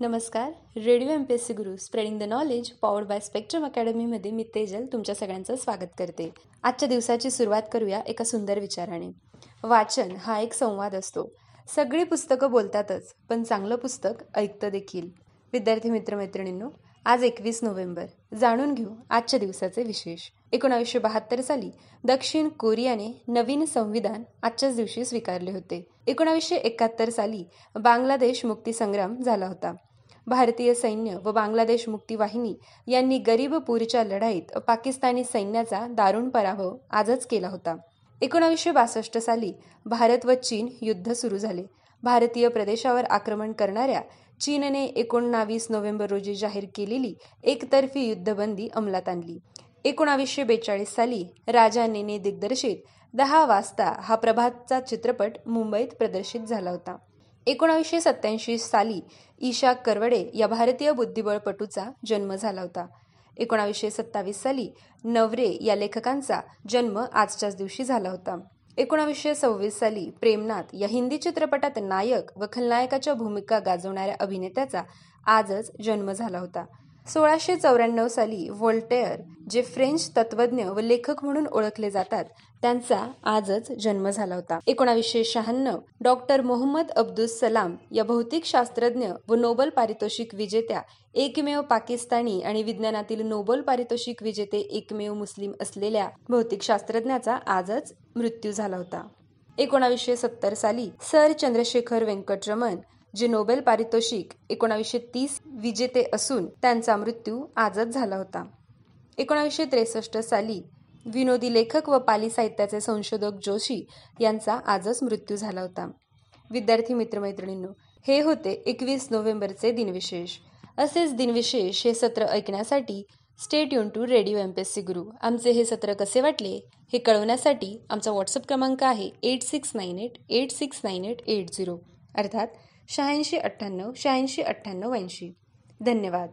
नमस्कार. Radio M P S C Guru spreading the knowledge powered by Spectrum अकॅडमीमध्ये मी तेजल तुमच्या सगळ्यांचं स्वागत करते. आजच्या दिवसाची सुरुवात करूया एका सुंदर विचाराने. वाचन हा एक संवाद असतो. सगळी पुस्तकं बोलतातच पण चांगलं पुस्तक ऐकतं देखील. विद्यार्थी मित्रमैत्रिणींनो आज एकवीस नोव्हेंबर. जाणून घेऊ आजच्या दिवसाचे विशेष. एकोणावीसशे बहात्तर साली दक्षिण कोरियाने नवीन संविधान आजच्याच दिवशी स्वीकारले होते. एकोणावीसशे एकाहत्तर साली बांगलादेश मुक्तीसंग्राम झाला होता. भारतीय सैन्य व बांगलादेश मुक्ती वाहिनी यांनी गरीबपूरच्या लढाईत पाकिस्तानी सैन्याचा दारुण पराभव आजच केला होता. एकोणावीसशे बासष्ट साली भारत व चीन युद्ध सुरू झाले. भारतीय प्रदेशावर आक्रमण करणाऱ्या चीनने एकोणावीस नोव्हेंबर रोजी जाहीर केलेली एकतर्फी युद्धबंदी अंमलात आणली. एकोणावीसशे बेचाळीस साली राजा नेने दिग्दर्शित दहा वाजता हा प्रभातचा चित्रपट मुंबईत प्रदर्शित झाला होता. एकोणावीसशे सत्याऐंशी साली ईशा करवडे या भारतीय बुद्धिबळपटूचा जन्म झाला होता. एकोणावीसशे सत्तावीस साली नवरे या लेखकांचा जन्म आजच्याच दिवशी झाला होता. एकोणावीसशे सव्वीस साली प्रेमनाथ या हिंदी चित्रपटात नायक व खलनायकाच्या भूमिका गाजवणाऱ्या अभिनेत्याचा आजच जन्म झाला होता. सोळाशे चौऱ्याण्णव साली व्होल्टेअर जे फ्रेंच तत्वज्ञ व लेखक म्हणून ओळखले जातात त्यांचा आजच जन्म झाला होता. एकोणावीसशे शहाण्णव डॉक्टर मोहम्मद अब्दुल सलाम या भौतिक शास्त्रज्ञ व नोबल पारितोषिक विजेत्या एकमेव पाकिस्तानी आणि विज्ञानातील नोबल पारितोषिक विजेते एकमेव मुस्लिम असलेल्या भौतिक शास्त्रज्ञाचा आजच मृत्यू झाला होता. एकोणावीसशे सत्तर साली सर चंद्रशेखर व्यंकटरमण जे नोबेल पारितोषिक एकोणावीसशे तीस विजेते असून त्यांचा मृत्यू आजच झाला होता. एकोणावीसशे त्रेसष्ट साली विनोदी लेखक व पाली साहित्याचे संशोधक जोशी यांचा आजच मृत्यू झाला होता. विद्यार्थी मित्रमैत्रिणींनो हे होते एकवीस नोव्हेंबरचे दिनविशेष. असेच दिनविशेष हे सत्र ऐकण्यासाठी stay युन to radio M P S C Guru आमचे हे सत्र कसे वाटले हे कळवण्यासाठी आमचा व्हॉट्सअप क्रमांक आहे eight six nine eight eight six nine eight eight zero अर्थात शहाऐंशी अठ्ठ्याण्णव शहाऐंशी अठ्ठ्याण्णव ऐंशी. धन्यवाद.